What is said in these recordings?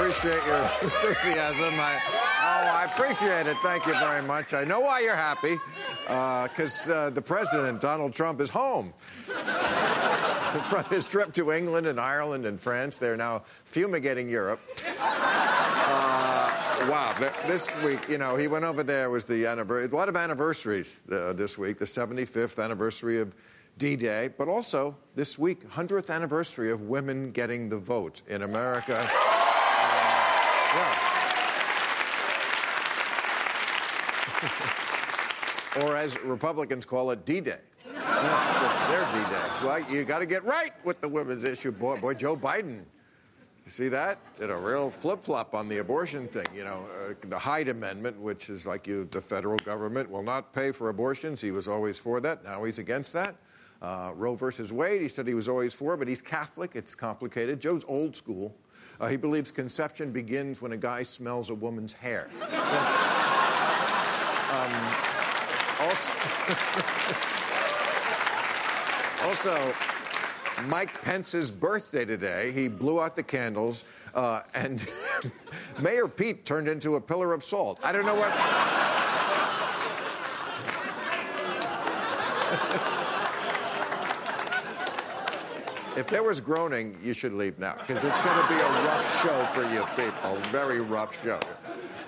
Appreciate your enthusiasm. I, oh, I appreciate it. Thank you very much. I know why you're happy, because uh, the president, Donald Trump, is home. From his trip to England and Ireland and France, they're now fumigating Europe. Uh, wow, this week, you know, he went over there. Was the anniversary? A lot of anniversaries uh, this week. The 75th anniversary of D-Day, but also this week, 100th anniversary of women getting the vote in America. Uh, yeah. Or as Republicans call it, D-Day. That's, that's their D-Day. Well, you got to get right with the women's issue, boy. Boy, Joe Biden. You see that? Did a real flip-flop on the abortion thing. You know, uh, the Hyde Amendment, which is like you, the federal government will not pay for abortions. He was always for that. Now he's against that. Uh, Roe versus Wade, he said he was always for, but he's Catholic. It's complicated. Joe's old school. Uh, he believes conception begins when a guy smells a woman's hair. Um, also, also, Mike Pence's birthday today. He blew out the candles, uh, and Mayor Pete turned into a pillar of salt. I don't know what. If there was groaning, you should leave now because it's going to be a rough show for you people. Very rough show.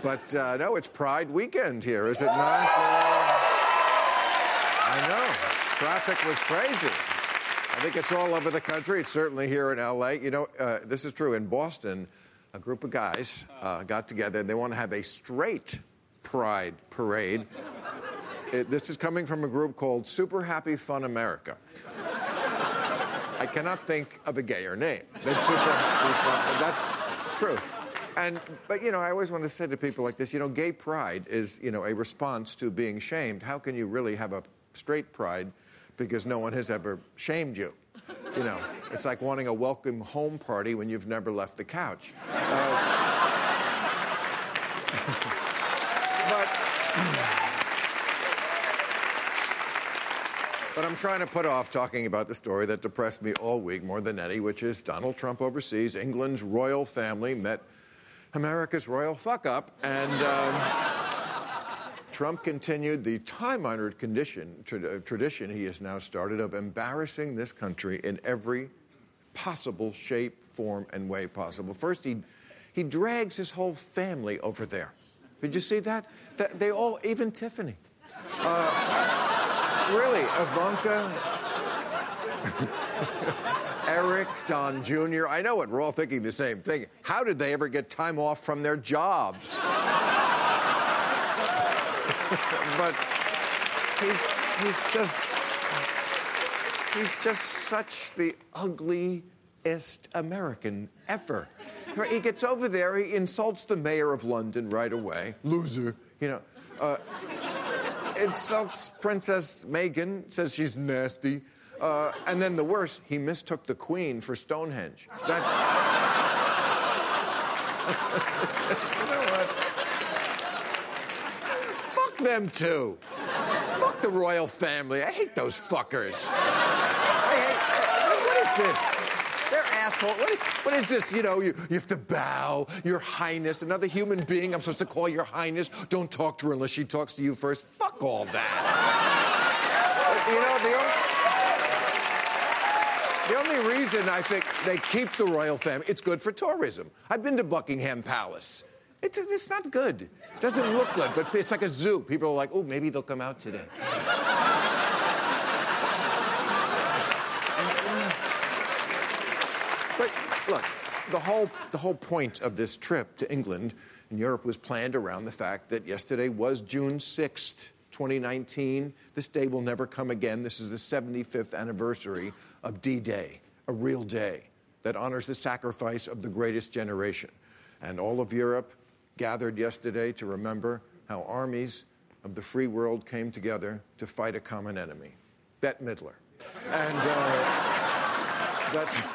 But uh, no, it's Pride weekend here, is it not? Uh, I know. Traffic was crazy. I think it's all over the country. It's certainly here in LA. You know, uh, this is true. In Boston, a group of guys uh, got together and they want to have a straight pride parade. It, this is coming from a group called Super Happy Fun America. I cannot think of a gayer name than Super Happy Fun. That's true. And but you know, I always want to say to people like this, you know, gay pride is you know a response to being shamed. How can you really have a straight pride because no one has ever shamed you? You know, it's like wanting a welcome home party when you've never left the couch. Uh, but. But I'm trying to put off talking about the story that depressed me all week more than any, which is Donald Trump overseas. England's royal family met America's royal fuck up, and um, Trump continued the time honored condition, tra- uh, tradition he has now started of embarrassing this country in every possible shape, form, and way possible. First, he, he drags his whole family over there. Did you see that? That- They all, even Tiffany. Really, Ivanka, Eric, Don Jr. I know it. We're all thinking the same thing. How did they ever get time off from their jobs? but he's he's just he's just such the ugliest American ever. He gets over there, he insults the mayor of London right away. Loser, you know. Uh, insults Princess Meghan, says she's nasty. Uh, and then the worst, he mistook the Queen for Stonehenge. That's. you know what? Fuck them too. Fuck the royal family. I hate those fuckers. Hate. What is this? They're asshole. What, what is this? You know, you, you have to bow, Your Highness. Another human being I'm supposed to call Your Highness. Don't talk to her unless she talks to you first. Fuck all that. you know, the only, the only reason I think they keep the royal family, it's good for tourism. I've been to Buckingham Palace. It's, it's not good. It doesn't look good, but it's like a zoo. People are like, oh, maybe they'll come out today. But look, the whole the whole point of this trip to England and Europe was planned around the fact that yesterday was June 6th, 2019. This day will never come again. This is the 75th anniversary of D-Day, a real day that honors the sacrifice of the greatest generation. And all of Europe gathered yesterday to remember how armies of the free world came together to fight a common enemy, Bette Midler. And uh, that's.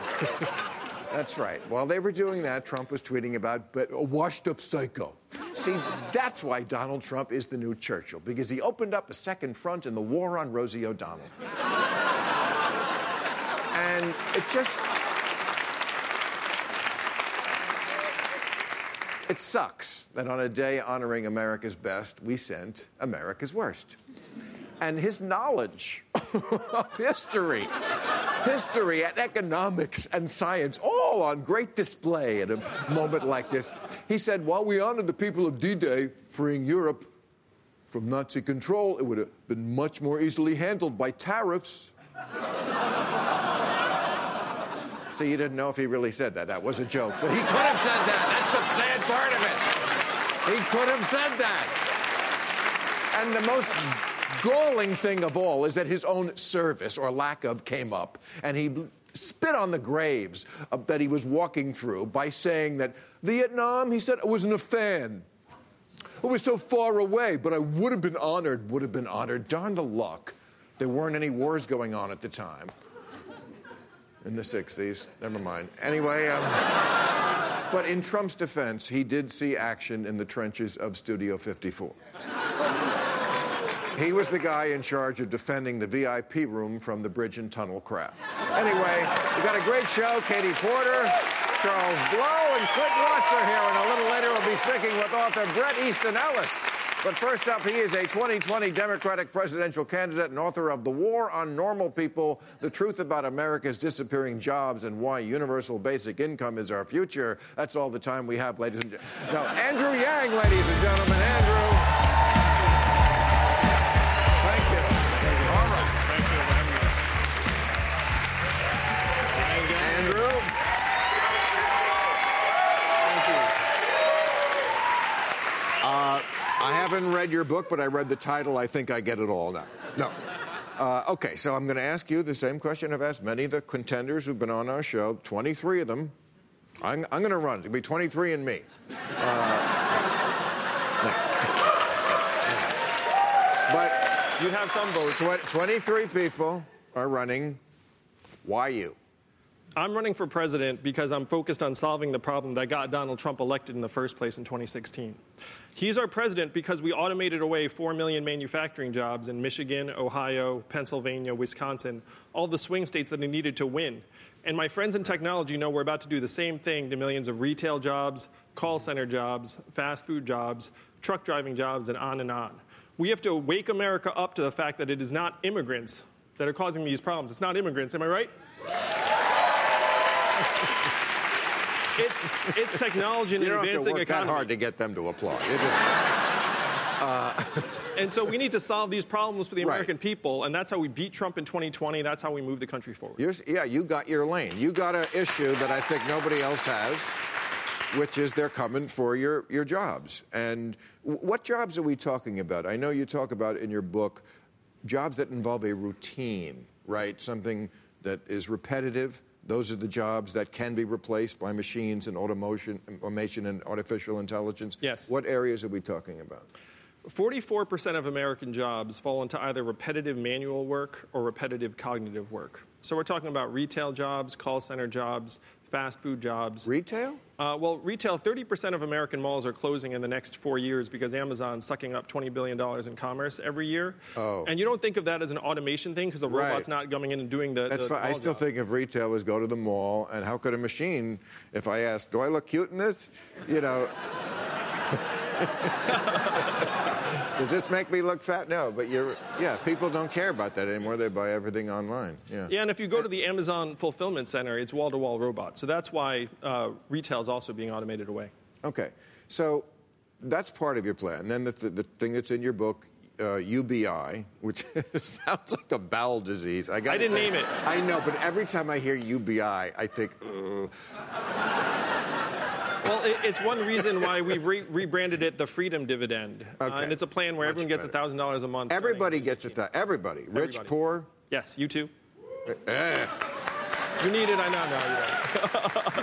That's right. While they were doing that, Trump was tweeting about but a washed up psycho. See, that's why Donald Trump is the new Churchill, because he opened up a second front in the war on Rosie O'Donnell. and it just. It sucks that on a day honoring America's best, we sent America's worst. And his knowledge of history, history and economics and science, all on great display at a moment like this. He said, While we honor the people of D Day freeing Europe from Nazi control, it would have been much more easily handled by tariffs. So you didn't know if he really said that. That was a joke. But he could have said that. That's part of it. He could have said that. And the most galling thing of all is that his own service or lack of came up. And he spit on the graves uh, that he was walking through by saying that Vietnam, he said, I wasn't a fan. It was so far away, but I would have been honored, would have been honored. Darn the luck. There weren't any wars going on at the time in the 60s. Never mind. Anyway, um, but in Trump's defense, he did see action in the trenches of Studio 54. He was the guy in charge of defending the VIP room from the bridge and tunnel crap. Anyway, we've got a great show. Katie Porter, Charles Blow, and Clint Watts are here. And a little later, we'll be speaking with author Bret Easton Ellis. But first up, he is a 2020 Democratic presidential candidate and author of The War on Normal People The Truth About America's Disappearing Jobs and Why Universal Basic Income is Our Future. That's all the time we have, ladies and gentlemen. Now, Andrew Yang, ladies and gentlemen. Andrew. I haven't read your book, but I read the title. I think I get it all now. No. Uh, okay, so I'm going to ask you the same question I've asked many of the contenders who've been on our show, 23 of them. I'm, I'm going to run. It'll be 23 and me. But You'd have some votes. tw- 23 people are running. Why you? I'm running for president because I'm focused on solving the problem that got Donald Trump elected in the first place in 2016. He's our president because we automated away 4 million manufacturing jobs in Michigan, Ohio, Pennsylvania, Wisconsin, all the swing states that he needed to win. And my friends in technology know we're about to do the same thing to millions of retail jobs, call center jobs, fast food jobs, truck driving jobs, and on and on. We have to wake America up to the fact that it is not immigrants that are causing these problems. It's not immigrants, am I right? it's, it's technology and You don't have to work that hard to get them to applaud. Just, uh, And so we need to solve these problems for the Right. American people, and that's how we beat Trump in 2020. That's how we move the country forward. you're, yeah, you got your lane. You got an issue that I think nobody else has, which is they're coming for your, your jobs. And what jobs are we talking about? I know you talk about in your book jobs that involve a routine, right? Something that is repetitive. Those are the jobs that can be replaced by machines and automation, automation and artificial intelligence. Yes. What areas are we talking about? 44% of American jobs fall into either repetitive manual work or repetitive cognitive work. So we're talking about retail jobs, call center jobs, fast food jobs. Retail? Uh, well, retail, 30% of American malls are closing in the next four years because Amazon's sucking up $20 billion in commerce every year. Oh. And you don't think of that as an automation thing because the Right. robot's not coming in and doing the. That's the. I still job. think of retailers go to the mall, and how could a machine, if I ask, do I look cute in this? You know. Does this make me look fat? No, but you're, yeah, people don't care about that anymore. They buy everything online. Yeah. Yeah, and if you go to the Amazon fulfillment center, it's wall to wall robots. So that's why uh, retail is also being automated away. Okay. So that's part of your plan. Then the, the, the thing that's in your book, uh, UBI, which sounds like a bowel disease. I, I didn't think- name it. I know, but every time I hear UBI, I think, Ugh. Well, it, it's one reason why we've re- rebranded it the Freedom Dividend. Uh, and it's a plan where Much everyone gets better. $1,000 a month. Everybody gets it. Everybody, rich, Everybody. poor. Yes, you too. Eh. You need it, I know. No,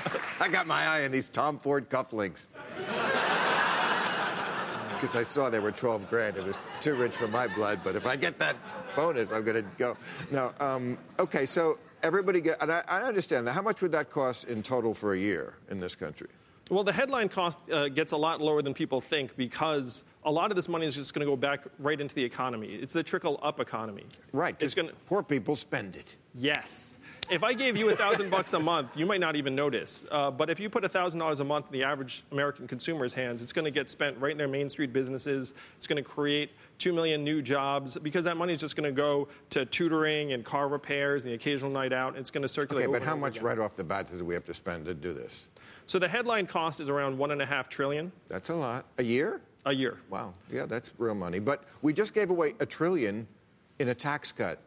you. I got my eye on these Tom Ford cufflinks. Because I saw they were 12 grand. It was too rich for my blood, but if I get that bonus, I'm going to go. No, um, okay, so everybody get, and I, I understand that. How much would that cost in total for a year in this country? Well, the headline cost uh, gets a lot lower than people think because a lot of this money is just going to go back right into the economy. It's the trickle up economy. Right, It's going poor people spend it. Yes. If I gave you a thousand bucks a month, you might not even notice. Uh, but if you put a thousand dollars a month in the average American consumer's hands, it's going to get spent right in their Main Street businesses. It's going to create two million new jobs because that money is just going to go to tutoring and car repairs and the occasional night out. It's going to circulate. Okay, but how much again. right off the bat do we have to spend to do this? So the headline cost is around one and a half trillion That's a lot. A year? a year. Wow. Yeah, that's real money. But we just gave away a trillion in a tax cut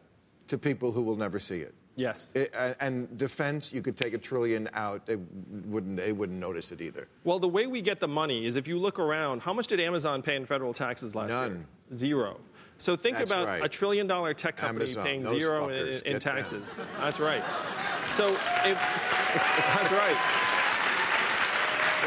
to people who will never see it. Yes. It, and defense, you could take a trillion out; they wouldn't. They wouldn't notice it either. Well, the way we get the money is if you look around, how much did Amazon pay in federal taxes last year? None. Zero. So think That's about right. a trillion dollar tech company Amazon, paying zero in, in taxes. That's right. So if that's right.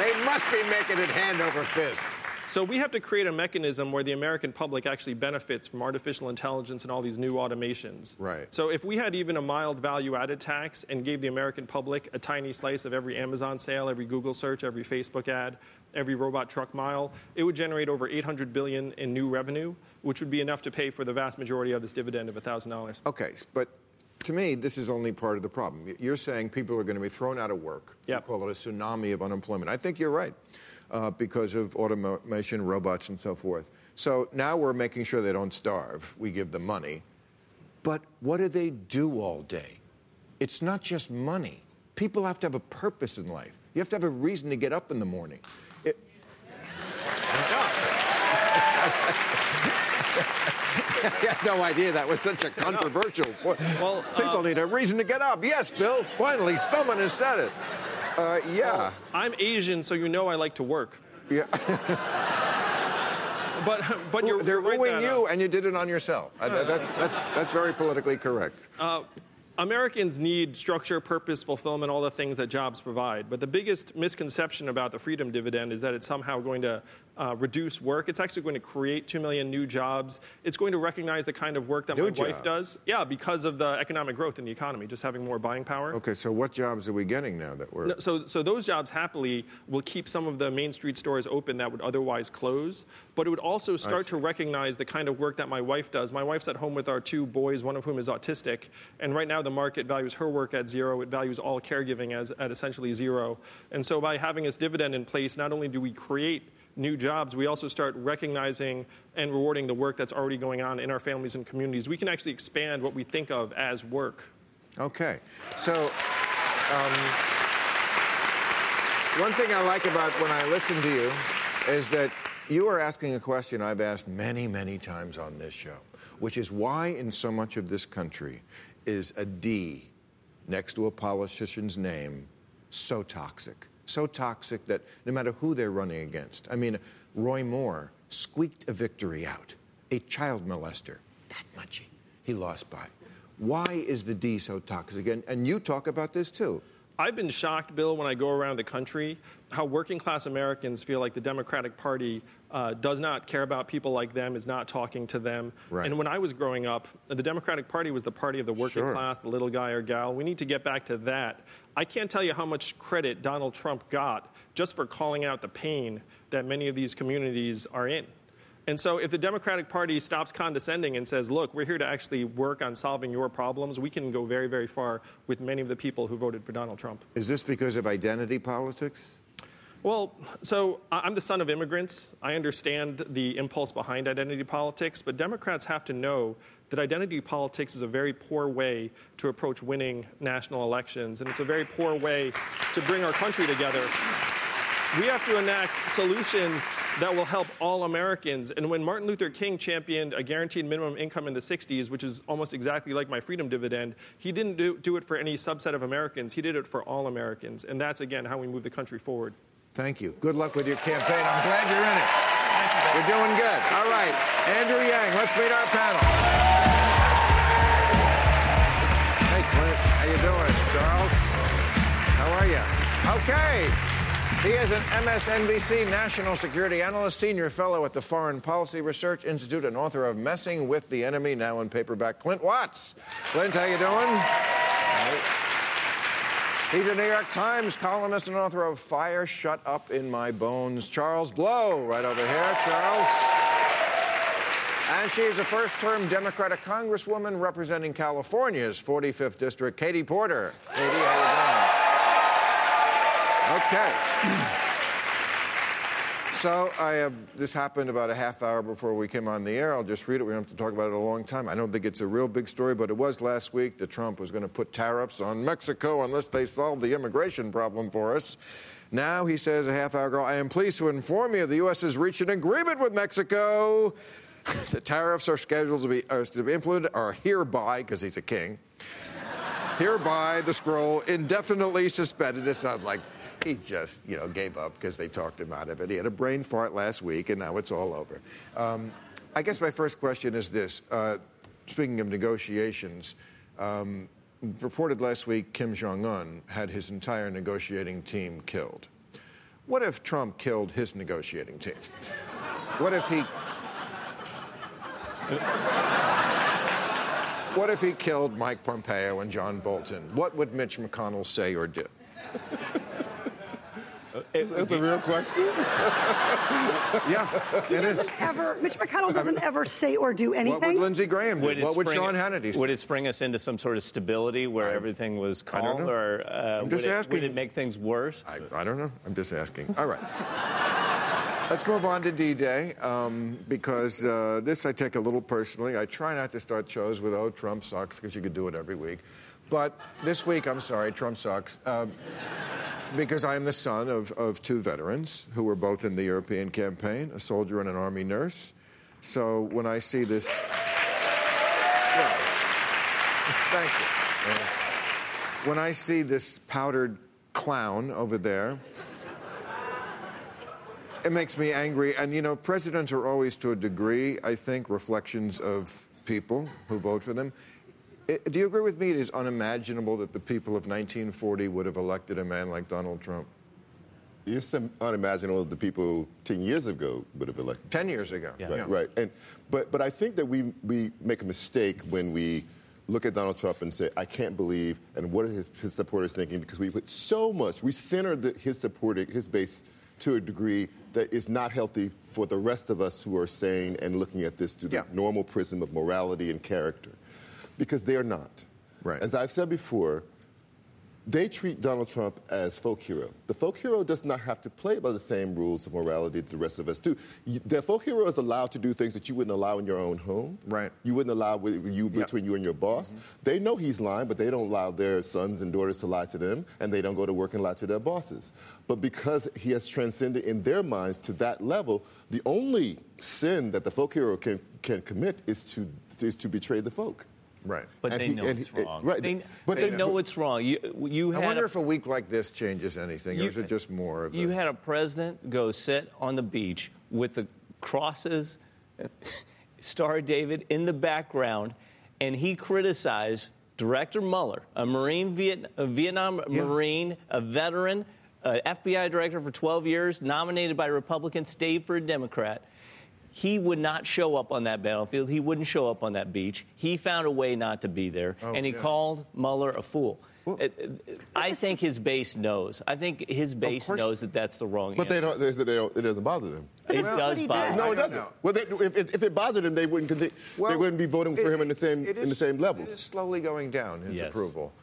They must be making it hand over fist. So we have to create a mechanism where the American public actually benefits from artificial intelligence and all these new automations. Right. So if we had even a mild value-added tax and gave the American public a tiny slice of every Amazon sale, every Google search, every Facebook ad, every robot truck mile, it would generate over 800 billion in new revenue, which would be enough to pay for the vast majority of this dividend of $1,000. Okay, but to me, this is only part of the problem. You're saying people are going to be thrown out of work. You call it a tsunami of unemployment. I think you're right uh, because of automation, robots, and so forth. So now we're making sure they don't starve. We give them money. But what do they do all day? It's not just money. People have to have a purpose in life. You have to have a reason to get up in the morning. It, I had no idea that was such a controversial point. Well, People uh, need a reason to get up. Yes, Bill, finally, someone has said it. Uh, yeah. I'm Asian, so you know I like to work. yeah. But, but you're, They're you're right oohing that, uh, you, and you did it on yourself. Uh, that's, that's, that's very politically correct. Americans need structure, purpose, fulfillment, all the things that jobs provide. But the biggest misconception about the freedom dividend is that it's somehow going to uh, reduce work. It's actually going to create 2 million new jobs. It's going to recognize the kind of work that New my wife does. Yeah, because of the economic growth in the economy, just having more buying power. Okay, so what jobs are we getting now that we're. No, So, so those jobs happily will keep some of the main street stores open that would otherwise close, but it would also start to recognize the kind of work that my wife does. My wife's at home with our two boys, one of whom is autistic, and right now the market values her work at zero. It values all caregiving as at essentially zero. And so by having this dividend in place, not only do we create new jobs, we also start recognizing and rewarding the work that's already going on in our families and communities. We can actually expand what we think of as work. Okay. So, um, one thing I like about when I listen to you is that you are asking a question I've asked many, many times on this show, which is why in so much of this country is a D next to a politician's name so toxic? So toxic that no matter who they're running against. I mean, Roy Moore squeaked a victory out, a child molester, that much he lost by. Why is the D so toxic? And, and you talk about this too. I've been shocked, Bill, when I go around the country, how working class Americans feel like the Democratic Party uh, does not care about people like them, is not talking to them. Right. And when I was growing up, the Democratic Party was the party of the working Sure. class, the little guy or gal. We need to get back to that. I can't tell you how much credit Donald Trump got just for calling out the pain that many of these communities are in. And so, if the Democratic Party stops condescending and says, look, we're here to actually work on solving your problems, we can go very, very far with many of the people who voted for Donald Trump. Is this because of identity politics? Well, so I'm the son of immigrants. I understand the impulse behind identity politics, but Democrats have to know that identity politics is a very poor way to approach winning national elections, and it's a very poor way to bring our country together. We have to enact solutions that will help all Americans. And when Martin Luther King championed a guaranteed minimum income in the 60s, which is almost exactly like my freedom dividend, he didn't do, do it for any subset of Americans. He did it for all Americans. And that's, again, how we move the country forward. Thank you. Good luck with your campaign. I'm glad you're in it. You're doing good. All right. Andrew Yang, let's meet our panel. Hey, Clint. How you doing? Charles? How are you? Okay. He is an MSNBC national security analyst, senior fellow at the Foreign Policy Research Institute, and author of Messing with the Enemy, now in paperback. Clint Watts. Clint, how you doing? He's a New York Times columnist and author of Fire Shut Up in My Bones. Charles Blow, right over here. Charles. And she's a first term Democratic Congresswoman representing California's 45th District, Katie Porter. Katie, how you doing? Okay. So I have this happened about a half hour before we came on the air. I'll just read it. We don't have to talk about it a long time. I don't think it's a real big story, but it was last week that Trump was going to put tariffs on Mexico unless they solve the immigration problem for us. Now he says a half hour ago, I am pleased to inform you the U.S. has reached an agreement with Mexico. the tariffs are scheduled to be, are to be implemented, are hereby, because he's a king, hereby the scroll indefinitely suspended. It sounds like he just, you know, gave up because they talked him out of it. He had a brain fart last week, and now it's all over. Um, I guess my first question is this: uh, Speaking of negotiations, um, reported last week Kim Jong Un had his entire negotiating team killed. What if Trump killed his negotiating team? What if he? What if he killed Mike Pompeo and John Bolton? What would Mitch McConnell say or do? That's a real question. Yeah, it is. Ever, Mitch McConnell doesn't ever say or do What anything. would Lindsey Graham do? Would it What would spring- Sean Hannity say? Would it spring us into some sort of stability where I- everything was I don't calm, know. or uh, I'm just would, it, asking. would it make things worse? I, I don't know. I'm just asking. All right. Let's move on to D-Day um, because uh, this I take a little personally. I try not to start shows with "Oh, Trump sucks" because you could do it every week, but this week I'm sorry, Trump sucks. Um, because I am the son of, of two veterans who were both in the European campaign, a soldier and an army nurse. So when I see this, well, thank you. Uh, when I see this powdered clown over there, it makes me angry. And you know, presidents are always, to a degree, I think, reflections of people who vote for them. I- do you agree with me? It is unimaginable that the people of 1940 would have elected a man like Donald Trump. It's unimaginable that the people 10 years ago would have elected. 10 years ago. Right, right. And, but, but I think that we, we make a mistake when we look at Donald Trump and say, I can't believe, and what are his, his supporters thinking? Because we put so much, we center the, his supporting, his base to a degree that is not healthy for the rest of us who are sane and looking at this through Yeah. the normal prism of morality and character. Because they are not. Right. As I've said before, they treat Donald Trump as folk hero. The folk hero does not have to play by the same rules of morality that the rest of us do. The folk hero is allowed to do things that you wouldn't allow in your own home. Right. You wouldn't allow with you between you and your boss. Mm-hmm. They know he's lying, but they don't allow their sons and daughters to lie to them, and they don't go to work and lie to their bosses. But because he has transcended in their minds to that level, the only sin that the folk hero can, can commit is to is to betray the folk. Right. But And they he- know it's he- wrong. right, They, but they they- know it's wrong. You, you I wonder a, if a week like this changes anything, or is it just more of you the- had a president go sit on the beach with the crosses, Star David in the background, and he criticized Director Mueller, a Marine Viet, a Vietnam Yeah. Marine, a veteran, a FBI director for 12 years, nominated by Republicans, stayed for a Democrat. He would not show up on that battlefield. He wouldn't show up on that beach. He found a way not to be there, Oh, and he yeah. called Mueller a fool. It- it- I think his base knows. I think his base course- knows that that's the wrong But they answer. don't, they, say they don't. It doesn't bother them. But It this does bother did. No, it doesn't. Well, they, if, if if it bothered them, they wouldn't. Conti- Well, they wouldn't be voting for it- him in the same it in the is- same It is slowly going down, his Yes. approval.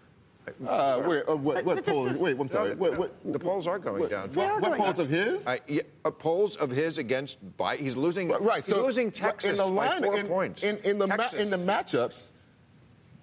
Uh, wait, uh, what, what polls? is- Wait, I'm sorry. No, what, what, the polls are going what, down. What, what going polls down. of his? I, yeah, uh, polls of his against Biden. He's losing. right. He's so losing Texas in the by four in, points. In, in the ma- in the matchups,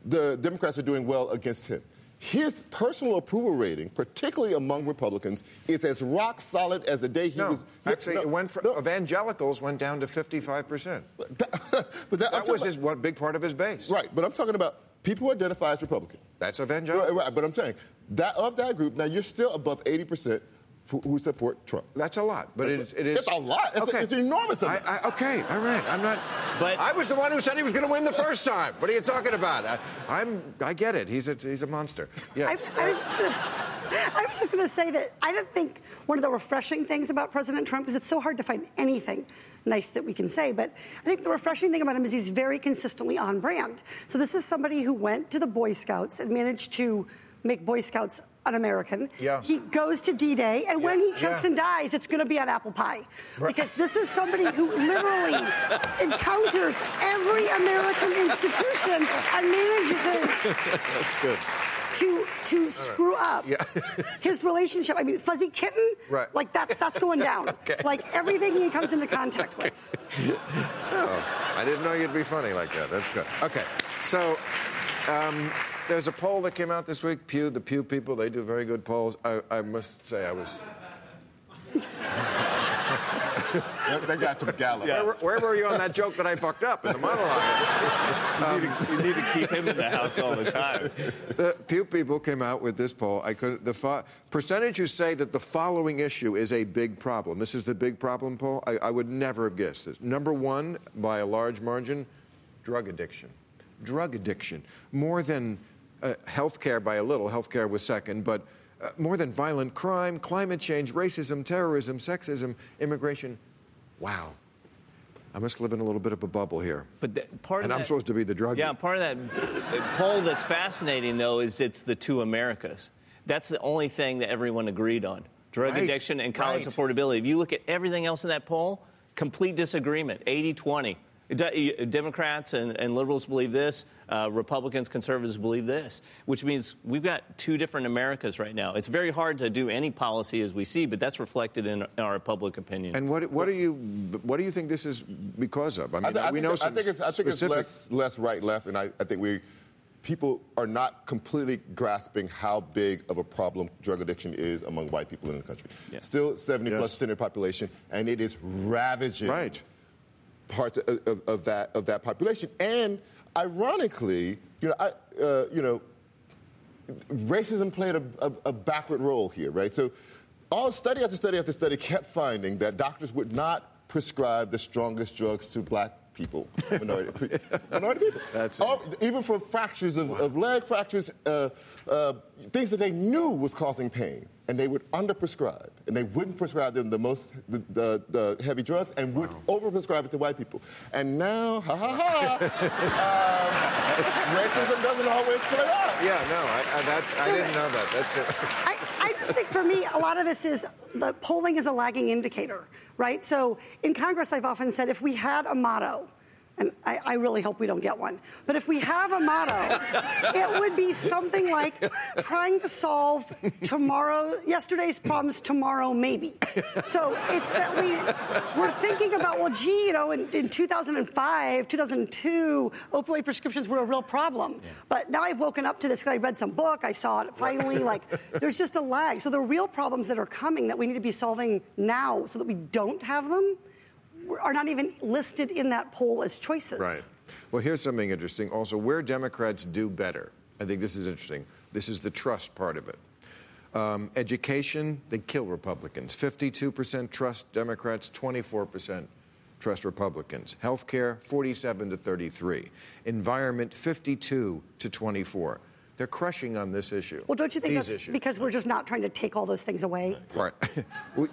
the Democrats are doing well against him. His personal approval rating, particularly among Republicans, is as rock solid as the day he no, was. actually, no, it went from no. evangelicals went down to 55 percent. but that, I'm That was about- his one big part of his base. Right, but I'm talking about people who identify as Republican. That's evangelical. right, but I'm saying that of that group, now you're still above 80%. who, who support Trump. That's a lot, but it is. It is It's a lot. It's- it's enormous I, amount. I, okay, all right. I'm not. But- I was the one who said he was going to win the first time. What are you talking about? I, I'm. I get it. He's a. He's a monster. Yeah. I, I was just gonna, I was just going to say that I don't think one of the refreshing things about President Trump is it's so hard to find anything nice that we can say. But I think the refreshing thing about him is he's very consistently on brand. So this is somebody who went to the Boy Scouts and managed to make Boy Scouts un-American. Yeah. He goes to D-Day, and when he chokes yeah. and dies, it's going to be on apple pie. Right. Because this is somebody who literally encounters every American institution and manages it That's good. to to screw up Yeah. his relationship. I mean, fuzzy kitten, Right. like that's that's going down. Okay. Like everything he comes into contact with. Oh, I didn't know you'd be funny like that. That's good. Okay, so um, there's a poll that came out this week. Pew, the Pew people, they do very good polls. I, I must say, I was. they got some Gallup. Where, where were you on that joke that I fucked up in the monologue? we, need to, um, we need to keep him in the house all the time. The Pew people came out with this poll. I could the fo- percentage who say that the following issue is a big problem. This is the big problem poll. I, I would never have guessed this. Number one, by a large margin, drug addiction. Drug addiction more than uh, health care by a little. Health care was second, but. Uh, more than violent crime, climate change, racism, terrorism, sexism, immigration. Wow. I must live in a little bit of a bubble here. But th- part And of I'm that- supposed to be the drug Yeah, part of that poll that's fascinating though is it's the two Americas. That's the only thing that everyone agreed on: drug Right, addiction and college right. affordability. If you look at everything else in that poll, complete disagreement. 80-20. De- Democrats and, and liberals believe this. Uh, Republicans, conservatives believe this, which means we've got two different Americas right now. It's very hard to do any policy as we see, but that's reflected in our public opinion. And what what do you what do you think this is because of? I mean, I, th- I we think, know I some think it's, I think it's less, less right left, and I, I think we people are not completely grasping how big of a problem drug addiction is among white people in the country. Yeah. Still 70 Yes. plus percent of the population, and it is ravaging Right. Parts of, of, of that of that population. And ironically, you know, I, uh, you know, racism played a, a, a backward role here, right? So, all study after study after study kept finding that doctors would not prescribe the strongest drugs to black people, minority, pre- minority people. That's All- even for fractures of, of leg fractures, uh, uh, things that they knew was causing pain, and they would underprescribe, and they wouldn't prescribe them the most the, the, the heavy drugs, and would overprescribe it to white people. And now, ha ha ha, um, racism doesn't always play out. Yeah, no, I, I, that's I didn't know that. That's it. I, I just think for me, a lot of this is the polling is a lagging indicator, right? So in Congress, I've often said if we had a motto, and I, I really hope we don't get one, but if we have a motto, it would be something like trying to solve tomorrow, yesterday's problems tomorrow, maybe. So it's that we we're thinking about, well, gee, you know, in, in 2005, 2002, opioid prescriptions were a real problem. But now I've woken up to this because I read some book, I saw it finally. Like, there's just a lag. So the real problems that are coming that we need to be solving now so that we don't have them are not even listed in that poll as choices. Right. Well, here's something interesting. Also, where Democrats do better, I think this is interesting. This is the trust part of it. Um, education, they kill Republicans. 52% trust Democrats, 24% trust Republicans. Healthcare, 47 to 33. Environment, 52 to 24. They're crushing on this issue. Well, don't you think that's issues. because we're just not trying to take all those things away? Right. We-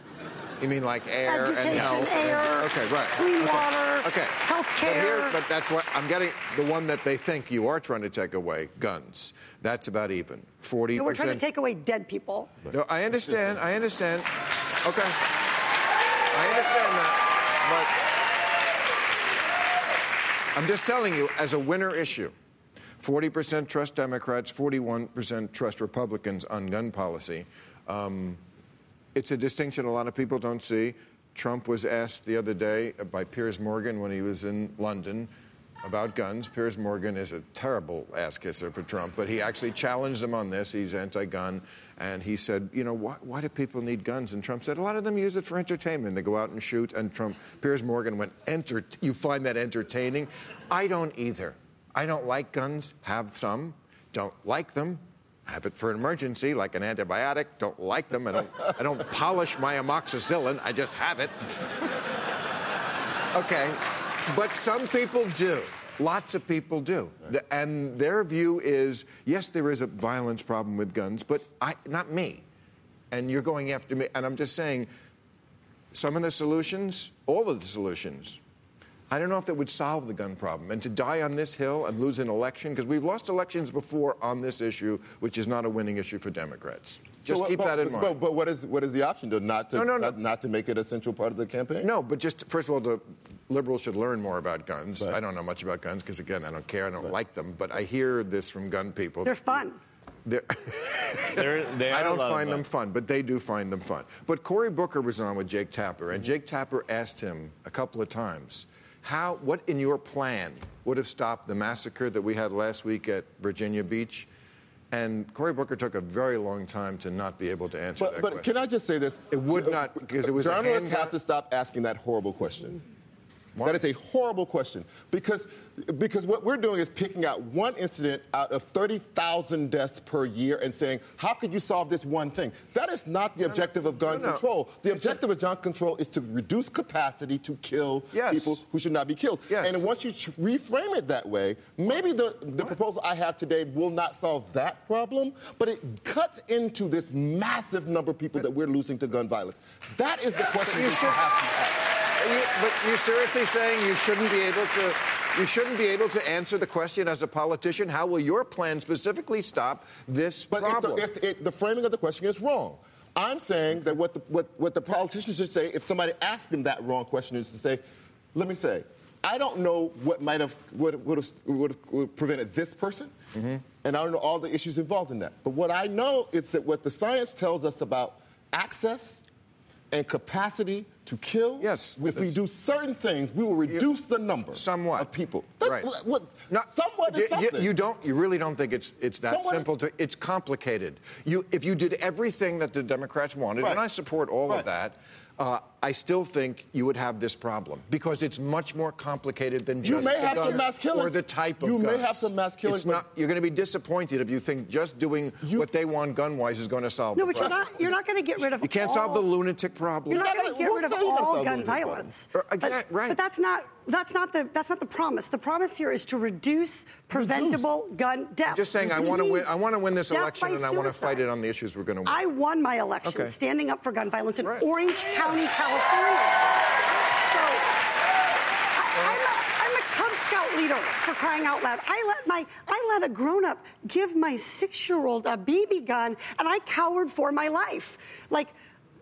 you mean like air and Education, health? and- air, okay, right. clean okay. water, okay. healthcare. But, here, but that's what I'm getting. The one that they think you are trying to take away, guns. That's about even. Forty No, we're trying to take away dead people. No, I understand. I understand. Okay. I understand that. But I'm just telling you, as a winner issue, 40% trust Democrats, 41% trust Republicans on gun policy. Um, it's a distinction a lot of people don't see. Trump was asked the other day by Piers Morgan when he was in London about guns. Piers Morgan is a terrible ass kisser for Trump, but he actually challenged him on this. He's anti gun. And he said, You know, why, why do people need guns? And Trump said, A lot of them use it for entertainment. They go out and shoot. And Trump, Piers Morgan went, Enter- You find that entertaining? I don't either. I don't like guns, have some, don't like them. Have it for an emergency, like an antibiotic. Don't like them. I don't, I don't polish my amoxicillin. I just have it. Okay. But some people do. Lots of people do. And their view is yes, there is a violence problem with guns, but I, not me. And you're going after me. And I'm just saying, some of the solutions, all of the solutions, I don't know if that would solve the gun problem. And to die on this hill and lose an election, because we've lost elections before on this issue, which is not a winning issue for Democrats. Just So keep but, that in but, mind. But, what is what is the option? To not to No, no, no. Not, not to make it a central part of the campaign? No, but just first of all, the liberals should learn more about guns. Right. I don't know much about guns because, again, I don't care. I don't like them. But I hear this from gun people. They're fun. They're- They're, they are don't find them fun. fun, but they do find them fun. But Cory Booker was on with Jake Tapper, and mm-hmm. Jake Tapper asked him a couple of times, "How? What in your plan would have stopped the massacre that we had last week at Virginia Beach?" And Cory Booker took a very long time to not be able to answer But, that but question. can I just say this? It would not, because it was a Journalists have to stop asking that horrible question. That is a horrible question because, because what we're doing is picking out one incident out of 30,000 deaths per year and saying, how could you solve this one thing? That is not the objective of gun no, no. control. The objective of gun control is to reduce capacity to kill Yes. people who should not be killed. Yes. And once you reframe it that way, maybe the, the proposal I have today will not solve that problem, but it cuts into this massive number of people that we're losing to gun violence. That is the question You should- have to ask. You- but you're seriously saying you shouldn't be able to you shouldn't be able to answer the question as a politician? How will your plan specifically stop this But it's problem? the, it's, it, the framing of the question is wrong. I'm saying that what the, what, what the politicians should say, if somebody asked them that wrong question, is to say, let me say, I don't know what might have would, would have, would have, would have prevented this person, Mm-hmm. and I don't know all the issues involved in that. But what I know is that what the science tells us about access and capacity to kill, Yes. if we do certain things, we will reduce the number Somewhat. of people. That's right. what, what- No, somewhat you, you- You don't. You really don't think it's it's that Somewhat- simple. To, it's complicated. You, if you did everything that the Democrats wanted, Right. and I support all Right. of that. Uh, I still think you would have this problem because it's much more complicated than You just may the have some mass killings. or the type of You may have some mass killings. It's not you're going to be disappointed if you think just doing You- what they want gun-wise is going to solve. No, the but you're problem. not. You're not going to get rid of. You can't all, solve the lunatic problem. You're not You're going to get rid of who said you're gonna all solve gun lunatic problem? violence. Uh, But, right. but that's not. That's not the. That's not the promise. The promise here is to reduce preventable gun deaths. Just saying, I Which want to win. I want to win this death election, by and I want to fight it on the issues we're going to win. I won my election Okay. standing up for gun violence in Right. Orange County, California. So I, I'm, a, I'm a Cub Scout leader for crying out loud. I let my I let a grown up give my six year old a BB gun, and I cowered for my life. Like.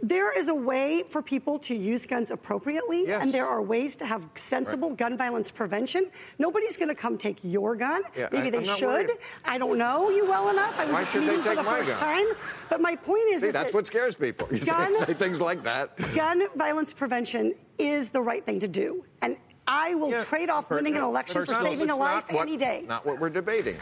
There is a way for people to use guns appropriately, Yes. and there are ways to have sensible gun violence prevention. Nobody's going to come take your gun. Yeah, Maybe I- they should. worried. I don't know you well enough. I was Why just should they meeting for take the my first gun? time. But my point is, See, is that's that what scares people. You Gun- say things like that. gun violence prevention is the right thing to do. And I will Yeah. trade off winning an election for First of all, saving a life what- any day. Not what we're debating.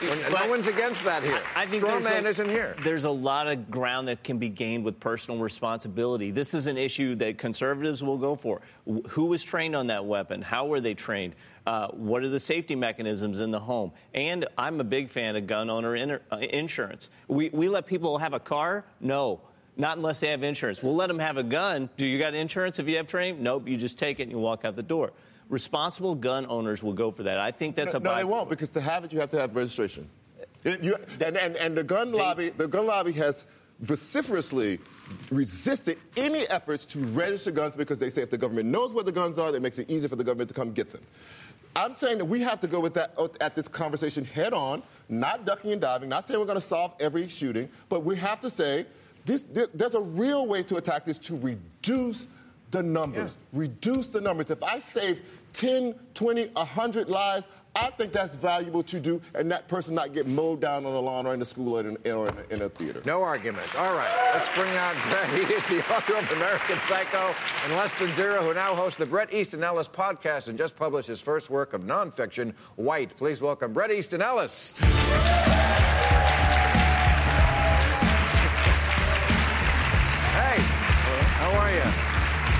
When- But- no one's against that here. I think Straw man a, isn't here. There's a lot of ground that can be gained with personal responsibility. This is an issue that conservatives will go for. Who was trained on that weapon? How were they trained? Uh, what are the safety mechanisms in the home? And I'm a big fan of gun owner in, uh, insurance. We, we let people have a car? No. Not unless they have insurance. We'll let them have a gun. Do you got insurance if you have training? Nope. You just take it and you walk out the door. Responsible gun owners will go for that. I think that's a no, they won't because to have it, you have to have registration. You- and, and, and the gun lobby, the gun lobby has vociferously resisted any efforts to register guns because they say if the government knows what the guns are, that makes it easier for the government to come get them. I'm saying that we have to go with that oh, at this conversation head on, not ducking and diving, not saying we're going to solve every shooting, but we have to say this, there- there's a real way to attack this to reduce the numbers. Reduce the numbers. If I save 10, 20, 100 lives, I think that's valuable to do, and that person not get mowed down on the lawn or in the school or in, or in, a, in a theater. No argument. All right, let's bring out Bret. He is the author of American Psycho and Less Than Zero, who now hosts the Bret Easton Ellis podcast and just published his first work of nonfiction, White. Please welcome Bret Easton Ellis. How are you?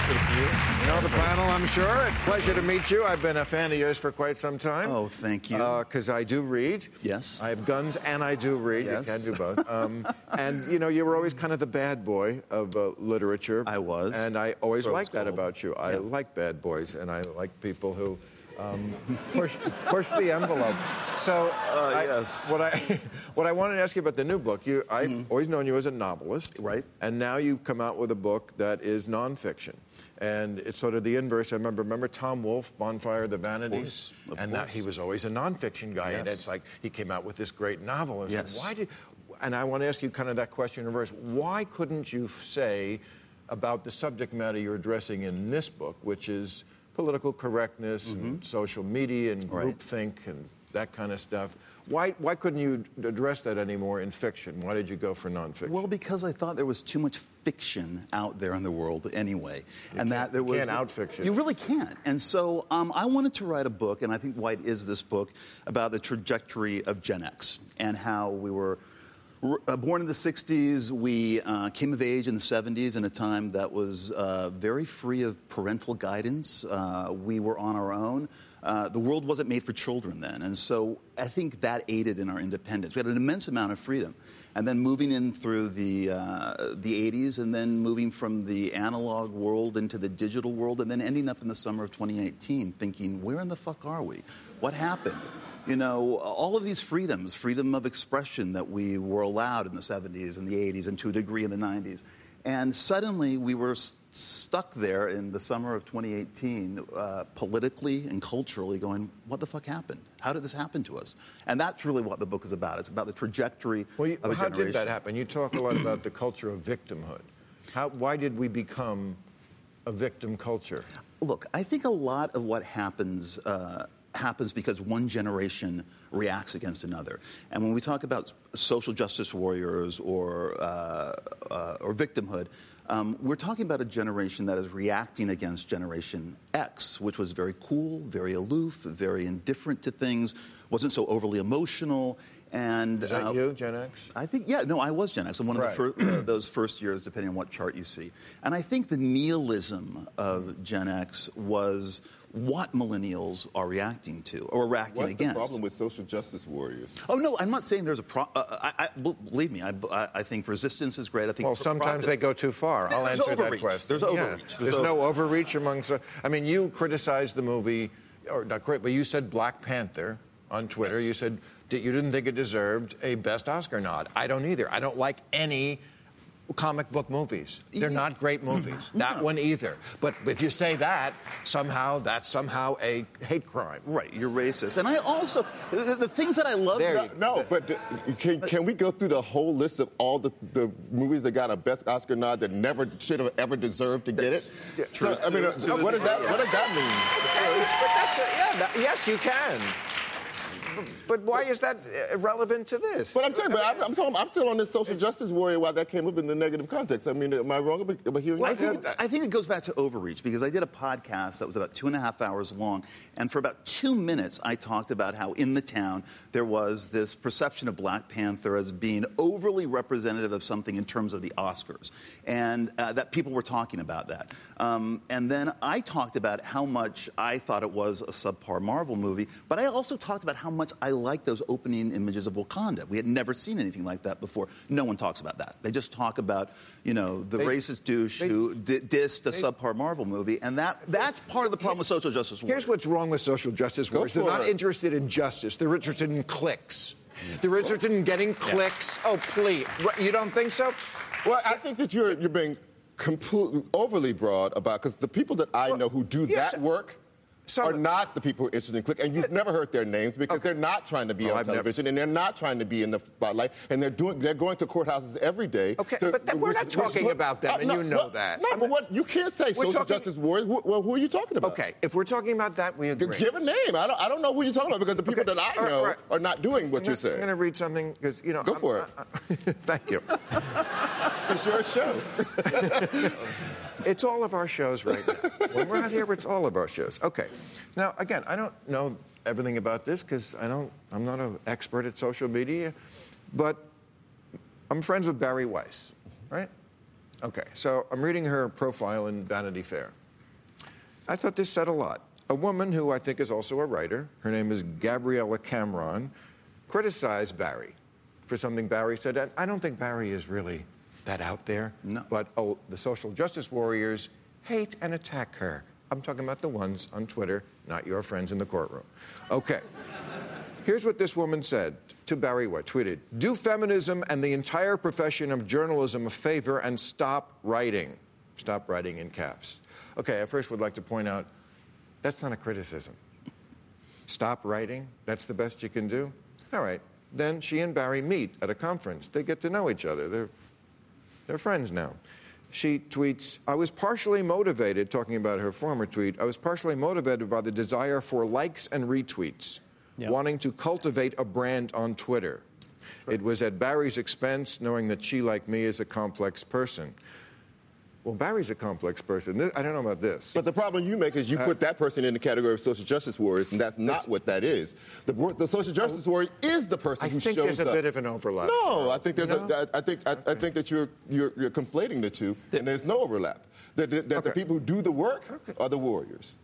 Good to see You You know the panel, I'm sure. Pleasure to meet you. I've been a fan of yours for quite some time. Oh, thank you. Because I do read. Yes. I have guns and I do read. Yes. You can do both. Um, and, you know, you were always kind of the bad boy of uh, literature. I was. And I always Rose liked that about you. I Yeah. like bad boys and I like people who. Um, push, push the envelope. So, Uh, I- yes. what I what I wanted to ask you about the new book. You, I've always known you as a novelist. Right. And now you've come out with a book that is nonfiction, and it's sort of the inverse. I remember, remember Tom Wolfe, Bonfire of the Vanities, of and that he was always a nonfiction guy, and it's like he came out with this great novel. And it's like, Yes. why did? And I want to ask you kind of that question in reverse. Why couldn't you say about the subject matter you're addressing in this book, which is political correctness and social media and Mm-hmm. Right. and that kind of stuff? Why, why couldn't you address that anymore in fiction? Why did you go for nonfiction? Well, because I thought there was too much fiction out there in the world anyway, and that there you was can't outfiction. You really can't. And so um, I wanted to write a book, and I think White is this book about the trajectory of Gen X and how we were. Uh, Born in the 60s, we uh, came of age in the 70s in a time that was uh, very free of parental guidance. Uh, we were on our own. Uh, the world wasn't made for children then. And so I think that aided in our independence. We had an immense amount of freedom. And then moving in through the, uh, the 80s, and then moving from the analog world into the digital world, and then ending up in the summer of 2018 thinking, where in the fuck are we? What happened? You know, all of these freedoms, freedom of expression that we were allowed in the 70s and the 80s, and to a degree in the 90s. And suddenly we were s- stuck there in the summer of 2018, uh, politically and culturally, going, what the fuck happened? How did this happen to us? And that's really what the book is about. It's about the trajectory Well, you, of a how generation. did that happen? You talk a lot about the culture of victimhood. How, why did we become a victim culture? Look, I think a lot of what happens uh, happens because one generation reacts against another. And when we talk about social justice warriors or, uh, uh, or victimhood, um, we're talking about a generation that is reacting against Generation X, which was very cool, very aloof, very indifferent to things, wasn't so overly emotional. And Is that uh, you, Gen X? I think, yeah, no, I was Gen X. I'm one of Right. the fir- uh, those first years, depending on what chart you see. And I think the nihilism of Gen X was what millennials are reacting to or reacting What's against. the problem with social justice warriors? Oh no, I'm not saying there's a problem. Uh, I, I, b- believe me, I, I, I think resistance is great. I think Well, sometimes they go too far. I'll There's answer that overreach. question. There's Yeah. overreach. There's, There's no overreach amongst. I mean, you criticized the movie, or not crit, but you said Black Panther on Twitter. You said you didn't think it deserved a Best Oscar nod. I don't either. I don't like any comic book movies. They're Yeah. not great movies. That one either. But if you say that, somehow that's somehow a hate crime. Right, you're racist. And I also the, the things that I love. There about- you No, but the- can, can we go through the whole list of all the, the movies that got a Best Oscar nod that never should have ever deserved to get it? So, I mean, uh, what does that what does that mean? But that's yeah. That, yes, you can. But, but why is that relevant to this? But I'm telling you, but I'm, I'm, talking, I'm still on this social justice warrior why that came up in the negative context. I mean, am I wrong about, about hearing Well, I that? think, I think it goes back to overreach because I did a podcast that was about two and a half hours long, and for about two minutes, I talked about how in the town there was this perception of Black Panther as being overly representative of something in terms of the Oscars, and uh, that people were talking about that. Um, and then I talked about how much I thought it was a subpar Marvel movie, but I also talked about how much I liked those opening images of Wakanda. We had never seen anything like that before. No one talks about that. They just talk about, you know, the They- racist douche they- who di- dissed a subpar Marvel movie, and that that's part of the problem with social justice warriors. Here's what's wrong with social justice warriors. They're not it. interested in justice. They're interested in clicks. They're interested in getting clicks. Oh, please. You don't think so? Well, I think that you're you're being completely overly broad about because the people that I Well, know who do yes, that work some- are not the people who are interested in click, and you've uh, never heard their names because Okay. they're not trying to be Oh, on I've never- television and they're not trying to be in the spotlight, and they're doing they're going to courthouses every day. Okay, to- but that- we're not talking about them, uh, and no, you know no, that. No, but what you can't say We're social talking- justice warriors. Wh- Well, who are you talking about? Okay, if we're talking about that, we agree. Give a name. I don't, I don't know who you're talking about because the people Okay, that I all right, know all right. are not doing what I'm you're gonna- saying. I'm going to read something because you know. Go I'm- for uh, it. I- thank you. It's your show. It's all of our shows right now. when we're out here, it's all of our shows. Okay. Now, again, I don't know everything about this because I don't. I'm not an expert at social media, but I'm friends with Bari Weiss, right? Okay. So I'm reading her profile in Vanity Fair, I thought this said a lot. A woman who I think is also a writer, her name is Gabriella Cameron, criticized Bari for something Bari said. And I don't think Bari is really that out there. No. But oh, the social justice warriors hate and attack her. I'm talking about the ones on Twitter, not your friends in the courtroom. Okay. Here's what this woman said to Bari White, tweeted, do feminism and the entire profession of journalism a favor and stop writing. Stop writing in caps. Okay, I first would like to point out that's not a criticism. Stop writing, that's the best you can do? All right. Then she and Bari meet at a conference. They get to know each other. They're, they're friends now. She tweets, I was partially motivated, talking about her former tweet, I was partially motivated by the desire for likes and retweets, Yep. wanting to cultivate a brand on Twitter. It was at Bari's expense, knowing that she, like me, is a complex person. Well, Bari's a complex person. I don't know about this. But the problem you make is you uh, put that person in the category of social justice warriors, and that's not what that is. The, the social justice warrior is the person I who think shows there's a bit of an overlap. No, I think there's No? a. I I think I, I think that you're, you're you're conflating the two, and there's no overlap. That, that, that the people who do the work are the warriors.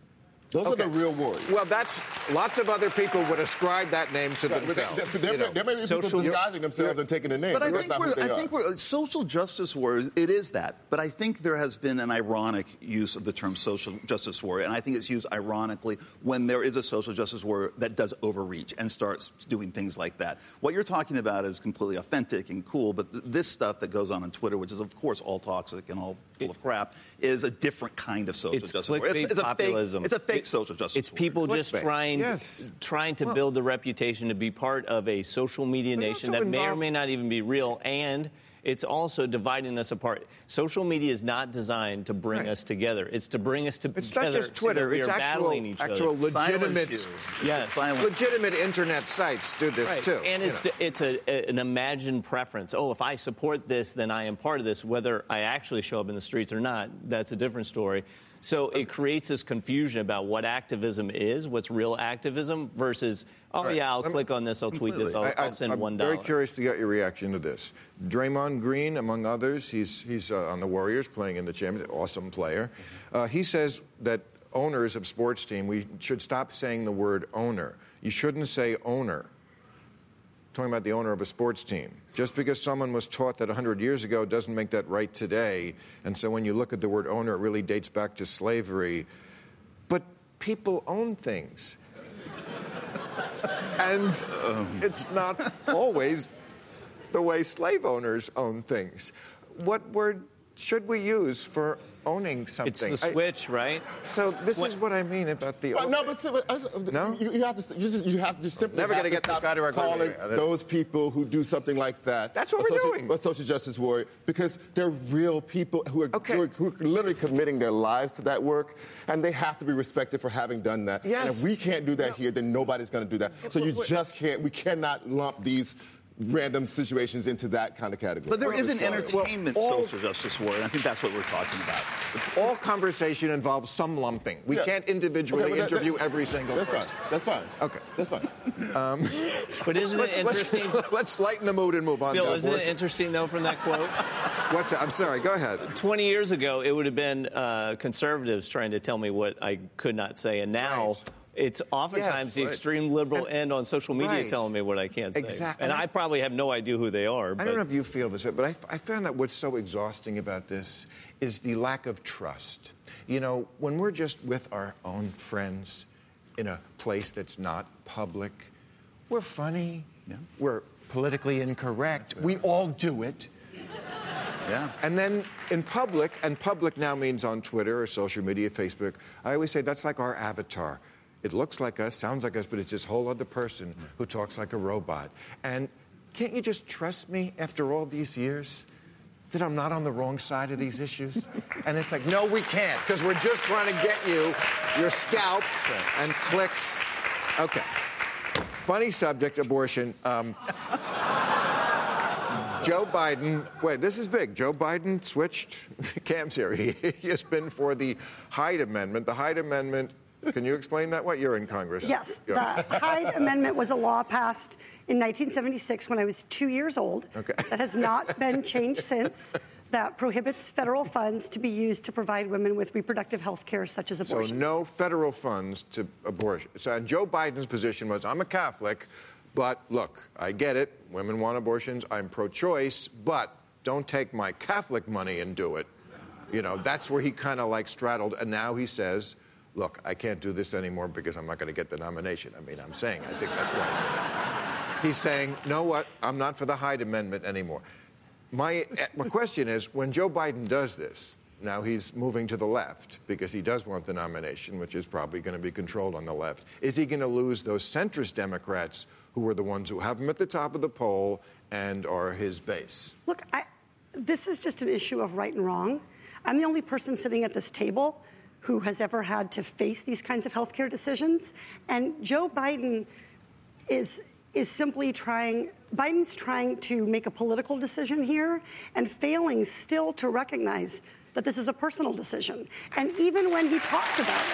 Those Okay. are the real warriors. Well, that's lots of other people would ascribe that name to But there, themselves. there, you know. there may be people Social- disguising themselves and taking a name. But I think we're, I think we're social justice warriors. It is that, but I think there has been an ironic use of the term social justice warrior, and I think it's used ironically when there is a social justice warrior that does overreach and starts doing things like that. What you're talking about is completely authentic and cool, but th- this stuff that goes on on Twitter, which is of course all toxic and all full of crap, is a different kind of social It's justice warrior. clickbait It's, it's a populism. fake. It's a fake It- social justice. It's warrior. people just trying Yes. trying to Well- build a reputation to be part of a social media nation also that may or may not even be real, and it's also dividing us apart. Social media is not designed to bring Right. us together. It's to bring us to It's together. It's not just Twitter. we It's are actual, battling each actual other. Legitimate, you. It's a Yes. legitimate internet sites do this Right. too. And it's know. it's a, a- an imagined preference. Oh, if I support this, then I am part of this. Whether I actually show up in the streets or not, that's a different story. So it creates this confusion about what activism is, what's real activism, versus oh right. yeah, I'll click on this, I'll tweet this, I'll, I, I'll send am one very curious to get your reaction to this. Draymond Green, among others, he's he's uh, on the Warriors playing in the championship. Awesome player. Uh, he says that owners of sports team we should stop saying the word owner. You shouldn't say owner. Talking about the owner of a sports team. Just because someone was taught that 100 years ago doesn't make that right today. And so when you look at the word owner, it really dates back to slavery. But people own things. and it's not always the way slave owners own things. What word should we use for owning something? It's the I- switch, right? so this What- is what I mean about the. But no, but, see, but I- No? you, you have to you just you have to simply Never gonna get this guy to agree calling me. Those people who do something like that. That's what a we're social, doing. A social justice warrior because they're real people who are, Okay. who, are, who are literally committing their lives to that work, and they have to be respected for having done that. And Yes. if we can't do that here, then nobody's going to do that. So you just can't. We cannot lump these random situations into that kind of category. But there is an Well, entertainment all- social justice warrior, and I think that's what we're talking about. All conversation involves some lumping. We Yeah. can't individually Okay, but that- interview that- every single That's person. fine. That's fine. Okay. That's fine. But isn't it Let's, let's, interesting? let's lighten the mood and move on Bill, to isn't it abortion. interesting though from that quote? What's that? I'm sorry. Go ahead. 20 years ago, it would have been uh, conservatives trying to tell me what I could not say, and now Right. It's oftentimes Yes. the extreme liberal And- end on social media Right. telling me what I can't say. Exact- And and I- I probably have no idea who they are. I But don't know if you feel this way, but I, I found that what's so exhausting about this is the lack of trust. You know, when we're just with our own friends in a place that's not public, we're funny, Yeah. we're politically incorrect, we all do it. Yeah. And then in public, and public now means on Twitter or social media, Facebook, I always say that's like our avatar. It looks like us, sounds like us, but it's this whole other person who talks like a robot. And can't you just trust me after all these years that I'm not on the wrong side of these issues? and it's like, no, we can't, because we're just trying to get you your scalp and clicks. Okay. Funny subject, abortion. Um, Joe Biden, wait, this is big. Joe Biden switched camps here. He, he has been for the Hyde Amendment. The Hyde Amendment, can you explain that? What? You're in Congress. Yes, Go. the Hyde Amendment was a law passed in 1976 when I was two years old. Okay. That has not been changed since. that prohibits federal funds to be used to provide women with reproductive health care, such as abortion. So no federal funds to abortion. So Joe Biden's position was, I'm a Catholic, but look, I get it. Women want abortions. I'm pro-choice, but don't take my Catholic money and do it. You know, that's where he kind of like straddled. And now he says, look, I can't do this anymore because I'm not going to get the nomination. I mean, I'm saying, I think that's right. He's saying, know what? I'm not for the Hyde Amendment anymore. My, my question is when Joe Biden does this, now he's moving to the left because he does want the nomination, which is probably going to be controlled on the left. Is he going to lose those centrist Democrats who are the ones who have him at the top of the poll and are his base? Look, I, this is just an issue of right and wrong. I'm the only person sitting at this table who has ever had to face these kinds of healthcare decisions. And Joe Biden is is simply trying Biden's trying to make a political decision here and failing still to recognize that this is a personal decision. And even when he talked about it,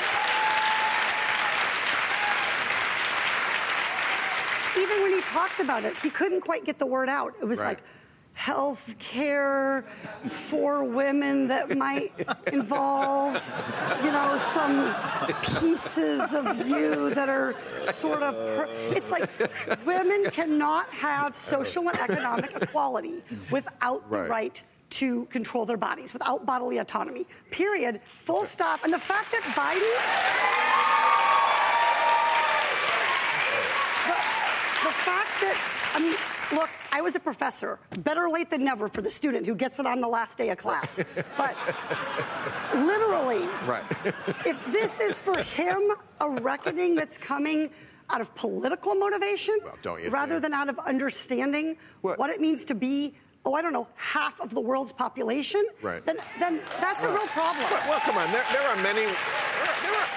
even when he talked about it, he couldn't quite get the word out. It was Right. like health care for women that might involve, you know, some pieces of you that are sort of. Per- it's like women cannot have social and economic equality without the Right. right to control their bodies, without bodily autonomy. Period. Full stop. And the fact that Biden. the, the fact that, I mean, look, I was a professor. Better late than never for the student who gets it on the last day of class. But literally, Right. if this is for him a reckoning that's coming out of political motivation Well, rather than out of understanding What- what it means to be, oh, I don't know, half of the world's population, Right. then, then that's a real problem. Well, well, come on. There, there are many. There are, there, are,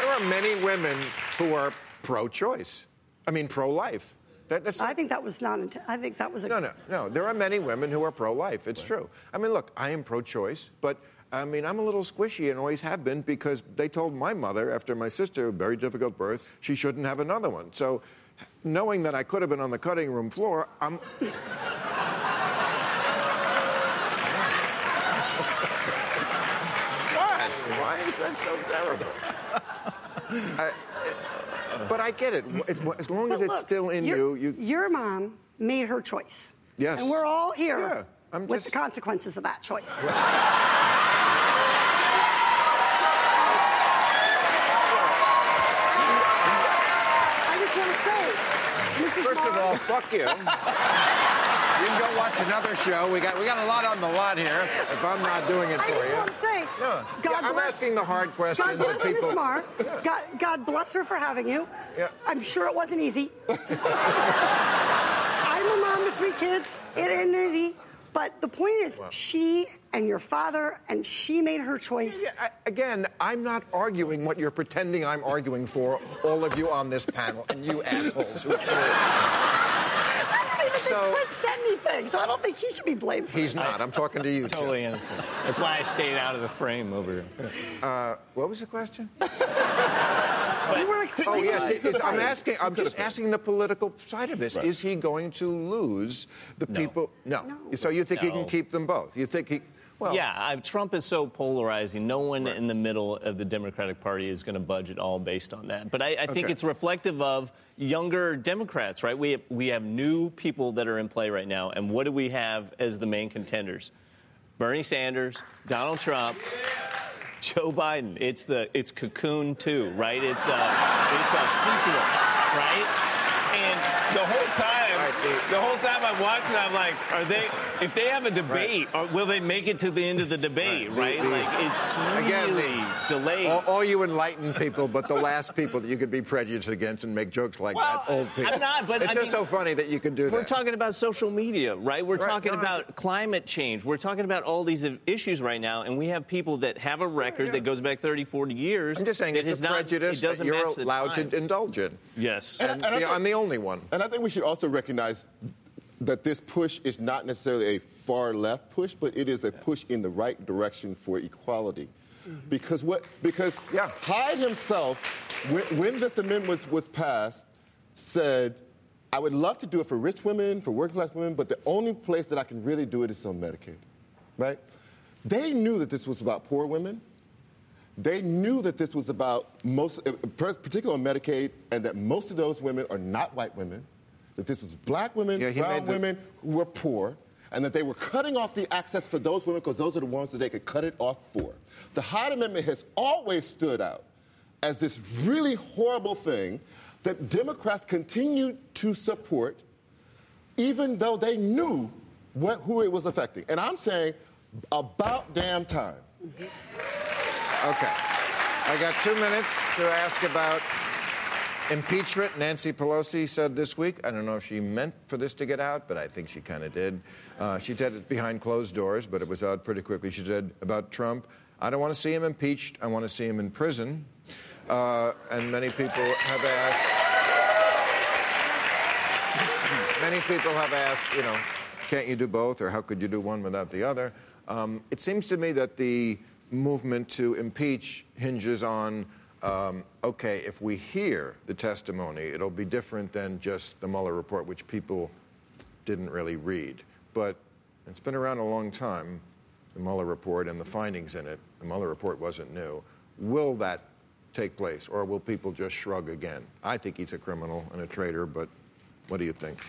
there are many women who are pro-choice. I mean, pro-life. That, that's I think that was not. int- I think that was a. no, no, no. There are many women who are pro-life. It's true. I mean, look, I am pro-choice, but I mean, I'm a little squishy and always have been because they told my mother after my sister, very difficult birth, she shouldn't have another one. So, knowing that I could have been on the cutting room floor, I'm. what? Why is that so terrible? I- but I get it. As long as But it's still in your, you, you Your mom made her choice. Yes. And we're all here Yeah, I'm with just- the consequences of that choice. I just want to say, Mrs. First of all, fuck you. You can go watch another show. We got we got a lot on the lot here. If I'm not doing it I for just you. want to say, No, God yeah, I'm bless, asking the hard questions God bless people. Miss Maher. God, God bless her for having you. Yeah. I'm sure it wasn't easy. I'm a mom to three kids. It ain't easy. But the point is, she and your father, and she made her choice. Yeah, I, again, I'm not arguing what you're pretending I'm arguing for. All of you on this panel and you assholes who cheer. I don't even So- think Clint anything, so I don't think he should be blamed for He's this. not. I'm talking to you. Tim. Totally innocent. That's why I stayed out of the frame over here. Uh, what was the question? You were Oh yes, it. it is. I'm asking. I'm just asking the political side of this. Right. Is he going to lose the people? No. No. So you think he can keep them both? You think he? Well, yeah, I, Trump is so polarizing. No one Right. in the middle of the Democratic Party is going to budge at all based on that. But I, I think Okay. it's reflective of younger Democrats, right? We have, we have new people that are in play right now. And what do we have as the main contenders? Bernie Sanders, Donald Trump. Joe Biden. It's the it's Cocoon 2, right? It's a it's a sequel, right? And the whole time, Right, the- the whole time I'm watching, I'm like, are they? If they have a debate, or will they make it to the end of the debate? Right, Right? the- the- like it's really Again, the- delayed. All, all you enlightened people, but the last people that you could be prejudiced against and make jokes like Well, that, old people. I'm not, but it's I just mean- so funny that you can do that. We're talking about social media, right? We're Right, talking no, I'm about climate change. We're talking about all these issues right now, and we have people that have a record yeah. that goes back 30, 40 years. I'm just saying it's has a not- prejudice it that you're allowed times. to indulge in. Yes. And, And- and I think- I'm the only one. And I think we should also recognize that this push is not necessarily a far left push, but it is a push in the right direction for equality. Because what? Because Yeah. Hyde himself, when, when this amendment was, was passed, said, "I would love to do it for rich women, for working class women, but the only place that I can really do it is on Medicaid." right? They knew that this was about poor women. They knew that this was about most, uh, particularly on Medicaid, and that most of those women are not white women. That this was black women, Yeah, brown the- women who were poor, and that they were cutting off the access for those women because those are the ones that they could cut it off for. The Hyde Amendment has always stood out as this really horrible thing that Democrats continue to support, even though they knew what, who it was affecting. And I'm saying, about damn time. Okay. I got two minutes to ask about impeachment. Nancy Pelosi said this week, I don't know if she meant for this to get out, but I think she kind of did. Uh, she said it behind closed doors, but it was out pretty quickly. She said about Trump, I don't want to see him impeached, I want to see him in prison. Uh, and many people have asked, many people have asked, you know, can't you do both, or how could you do one without the other? Um, it seems to me that the movement to impeach hinges on, um, okay, if we hear the testimony, it'll be different than just the Mueller report, which people didn't really read. But it's been around a long time, the Mueller report and the findings in it. The Mueller report wasn't new. Will that take place, or will people just shrug again? I think he's a criminal and a traitor, but what do you think?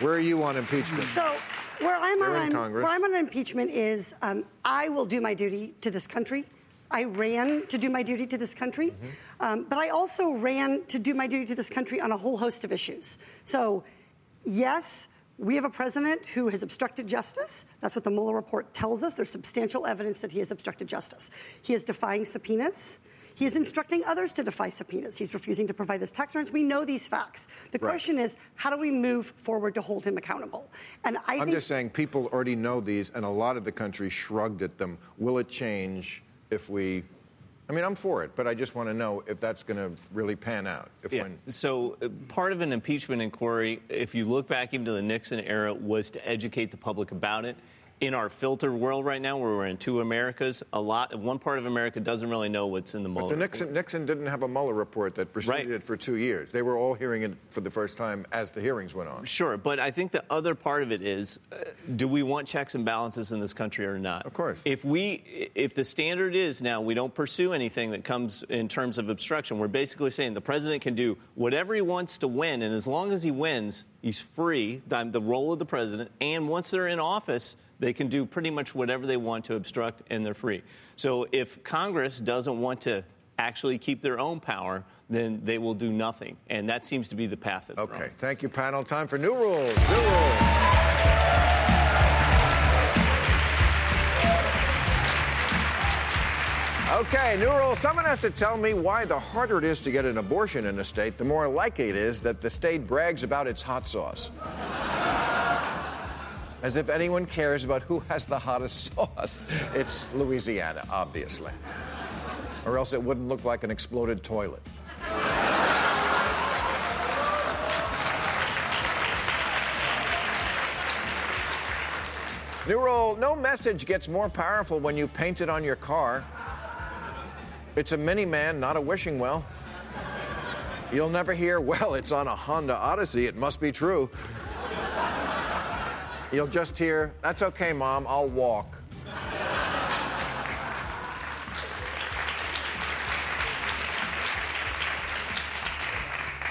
Where are you on impeachment? So where I'm on where I'm on impeachment is um, I will do my duty to this country. I ran to do my duty to this country, Mm-hmm. um, but I also ran to do my duty to this country on a whole host of issues. So, yes, we have a president who has obstructed justice. That's what the Mueller report tells us. There's substantial evidence that he has obstructed justice. He is defying subpoenas. He is instructing others to defy subpoenas. He's refusing to provide his tax returns. We know these facts. The Right. question is, how do we move forward to hold him accountable? And I I'm think just saying people already know these, and a lot of the country shrugged at them. Will it change if we? I mean, I'm for it, but I just want to know if that's going to really pan out. If Yeah. when So uh, part of an impeachment inquiry, if you look back even to the Nixon era, was to educate the public about it. In our filtered world right now, where we're in two Americas, a lot, one part of America doesn't really know what's in the Mueller. the Nixon Nixon didn't have a Mueller report that preceded Right. it for two years. They were all hearing it for the first time as the hearings went on. Sure, but I think the other part of it is, uh, do we want checks and balances in this country or not? Of course. If we, if the standard is now we don't pursue anything that comes in terms of obstruction, we're basically saying the president can do whatever he wants to win, and as long as he wins, he's free. The role of the president, and once they're in office. They can do pretty much whatever they want to obstruct, and they're free. So, if Congress doesn't want to actually keep their own power, then they will do nothing, and that seems to be the path that. Okay, thank you, panel. Time for new rules. New rules. Okay, new rule. Someone has to tell me why the harder it is to get an abortion in a state, the more likely it is that the state brags about its hot sauce. As if anyone cares about who has the hottest sauce. It's Louisiana, obviously. Or else it wouldn't look like an exploded toilet. New rule no message gets more powerful when you paint it on your car. It's a mini man, not a wishing well. You'll never hear, well, it's on a Honda Odyssey, it must be true. You'll just hear, that's okay, Mom, I'll walk.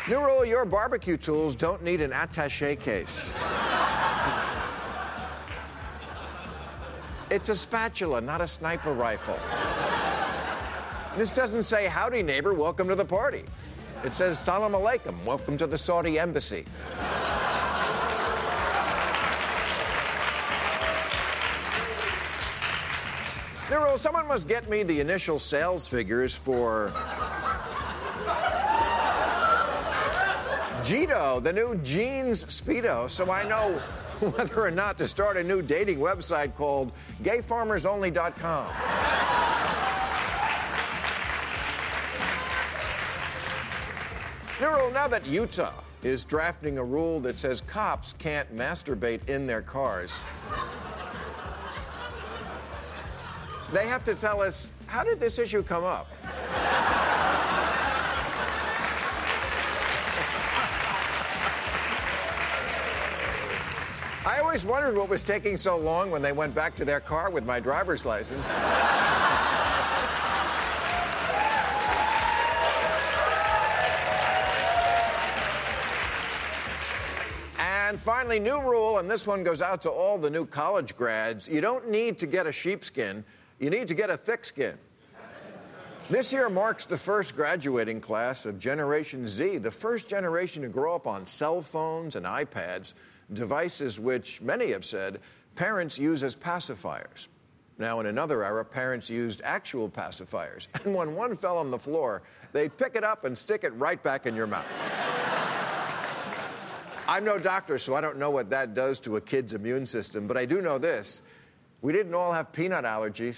New rule your barbecue tools don't need an attache case. It's a spatula, not a sniper rifle. This doesn't say, howdy, neighbor, welcome to the party. It says, salam alaikum, welcome to the Saudi embassy. Nero, someone must get me the initial sales figures for Jito, the new jeans Speedo, so I know whether or not to start a new dating website called gayfarmersonly.com. Nero, now that Utah is drafting a rule that says cops can't masturbate in their cars, they have to tell us how did this issue come up? I always wondered what was taking so long when they went back to their car with my driver's license. And finally, new rule, and this one goes out to all the new college grads. You don't need to get a sheepskin, you need to get a thick skin. This year marks the first graduating class of Generation Z, the first generation to grow up on cell phones and iPads, devices which many have said parents use as pacifiers. Now, in another era, parents used actual pacifiers, and when one fell on the floor, they'd pick it up and stick it right back in your mouth. I'm no doctor, so I don't know what that does to a kid's immune system, but I do know this we didn't all have peanut allergies.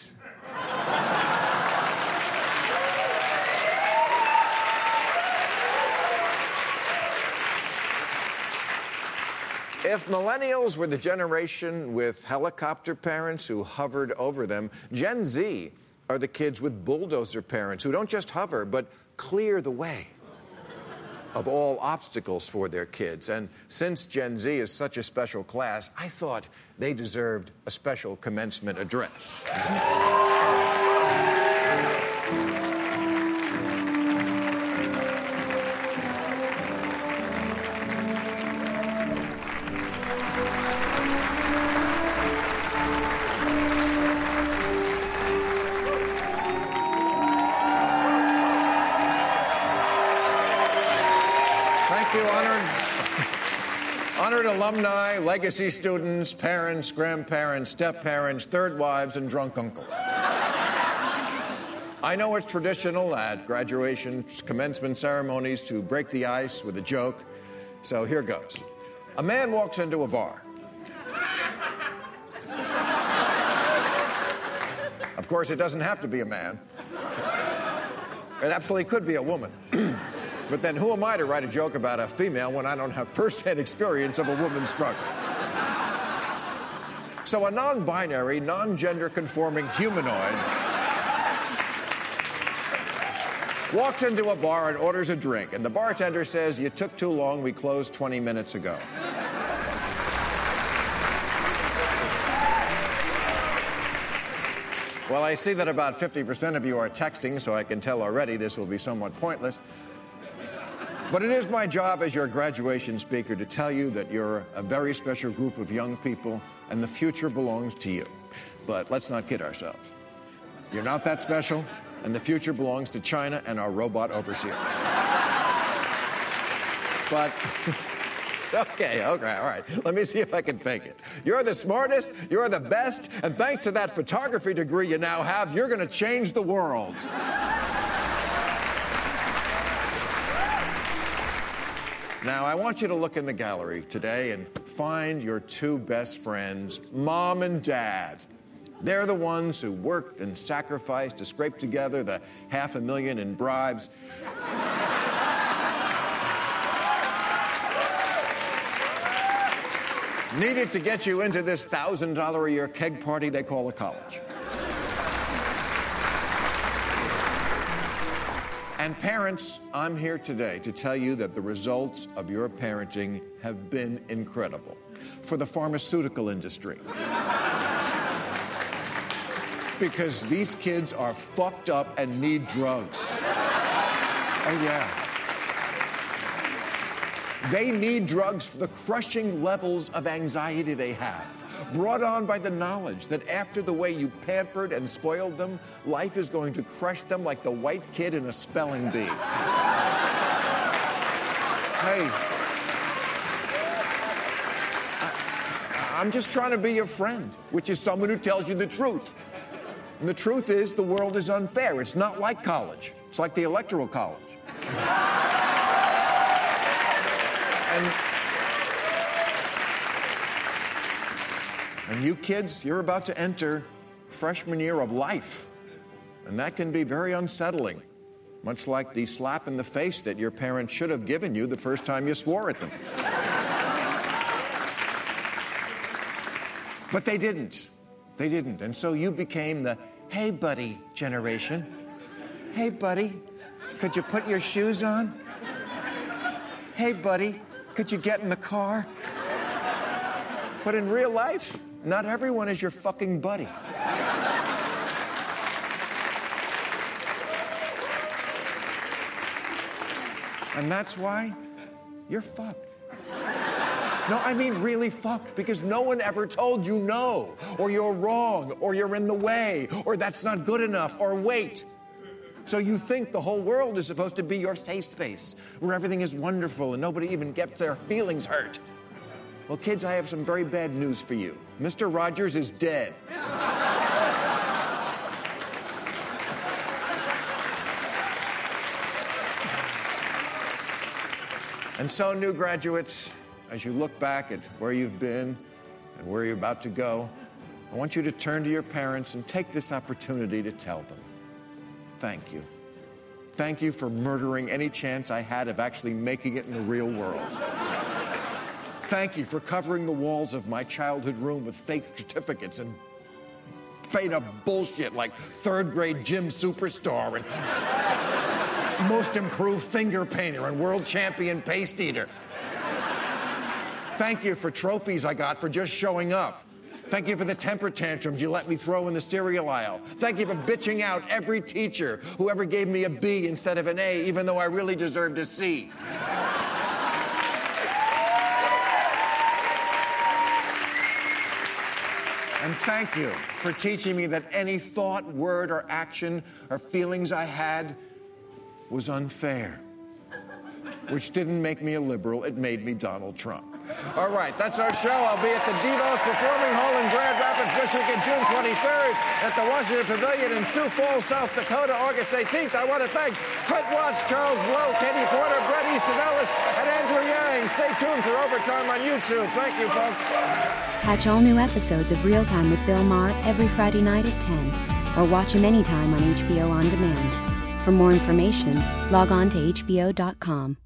If millennials were the generation with helicopter parents who hovered over them, Gen Z are the kids with bulldozer parents who don't just hover, but clear the way of all obstacles for their kids. And since Gen Z is such a special class, I thought they deserved a special commencement address. Alumni, legacy students, parents, grandparents, step parents, third wives, and drunk uncles. I know it's traditional at graduation commencement ceremonies to break the ice with a joke, so here goes. A man walks into a bar. Of course, it doesn't have to be a man. It absolutely could be a woman. But then who am I to write a joke about a female when I don't have firsthand experience of a woman's struggle? So a non binary, non gender conforming humanoid walks into a bar and orders a drink, and the bartender says, You took too long, we closed 20 minutes ago. Well, I see that about 50% of you are texting, so I can tell already this will be somewhat pointless. But it is my job as your graduation speaker to tell you that you're a very special group of young people and the future belongs to you. But let's not kid ourselves. You're not that special, and the future belongs to China and our robot overseers. But, okay, okay, all right. Let me see if I can fake it. You're the smartest, you're the best, and thanks to that photography degree you now have, you're to change the world. Now, I want you to look in the gallery today and find your two best friends, mom and dad. They're the ones who worked and sacrificed to scrape together the half a million in bribes. Needed to get you into this thousand dollar a year keg party they call a college. And parents, I'm here today to tell you that the results of your parenting have been incredible for the pharmaceutical industry. because these kids are fucked up and need drugs. Oh, yeah. They need drugs for the crushing levels of anxiety they have, brought on by the knowledge that after the way you pampered and spoiled them, life is going to crush them like the white kid in a spelling bee. hey, I'm just trying to be your friend, which is someone who tells you the truth. And the truth is, the world is unfair. It's not like college, it's like the Electoral College. And, and you kids, you're about to enter freshman year of life. And that can be very unsettling, much like the slap in the face that your parents should have given you the first time you swore at them. but they didn't. They didn't. And so you became the hey, buddy generation. Hey, buddy, could you put your shoes on? Hey, buddy, could you get in the car? But in real life, not everyone is your fucking buddy. And that's why you're fucked. No, I mean really fucked because no one ever told you no, or you're wrong, or you're in the way, or that's not good enough, or wait. So you think the whole world is supposed to be your safe space, where everything is wonderful and nobody even gets their feelings hurt. Well, kids, I have some very bad news for you. Mr. Rogers is dead. And so, new graduates, as you look back at where you've been and where you're about to go, I want you to turn to your parents and take this opportunity to tell them thank you. Thank you for murdering any chance I had of actually making it in the real world. Thank you for covering the walls of my childhood room with fake certificates and made up bullshit like third grade gym superstar and most improved finger painter and world champion paste eater. Thank you for trophies I got for just showing up. Thank you for the temper tantrums you let me throw in the cereal aisle. Thank you for bitching out every teacher who ever gave me a B instead of an A, even though I really deserved a C. And thank you for teaching me that any thought, word, or action or feelings I had was unfair. Which didn't make me a liberal, it made me Donald Trump. All right, that's our show. I'll be at the DeVos Performing Hall in Grand Rapids, Michigan, June 23rd, at the Washington Pavilion in Sioux Falls, South Dakota, August 18th. I want to thank Clint Watts, Charles Blow, Katie Porter, Bret Easton Ellis, and Andrew Yang. Stay tuned for Overtime on YouTube. Thank you, folks. Catch all new episodes of Real Time with Bill Maher every Friday night at 10, or watch him anytime on HBO On Demand. For more information, log on to HBO.com.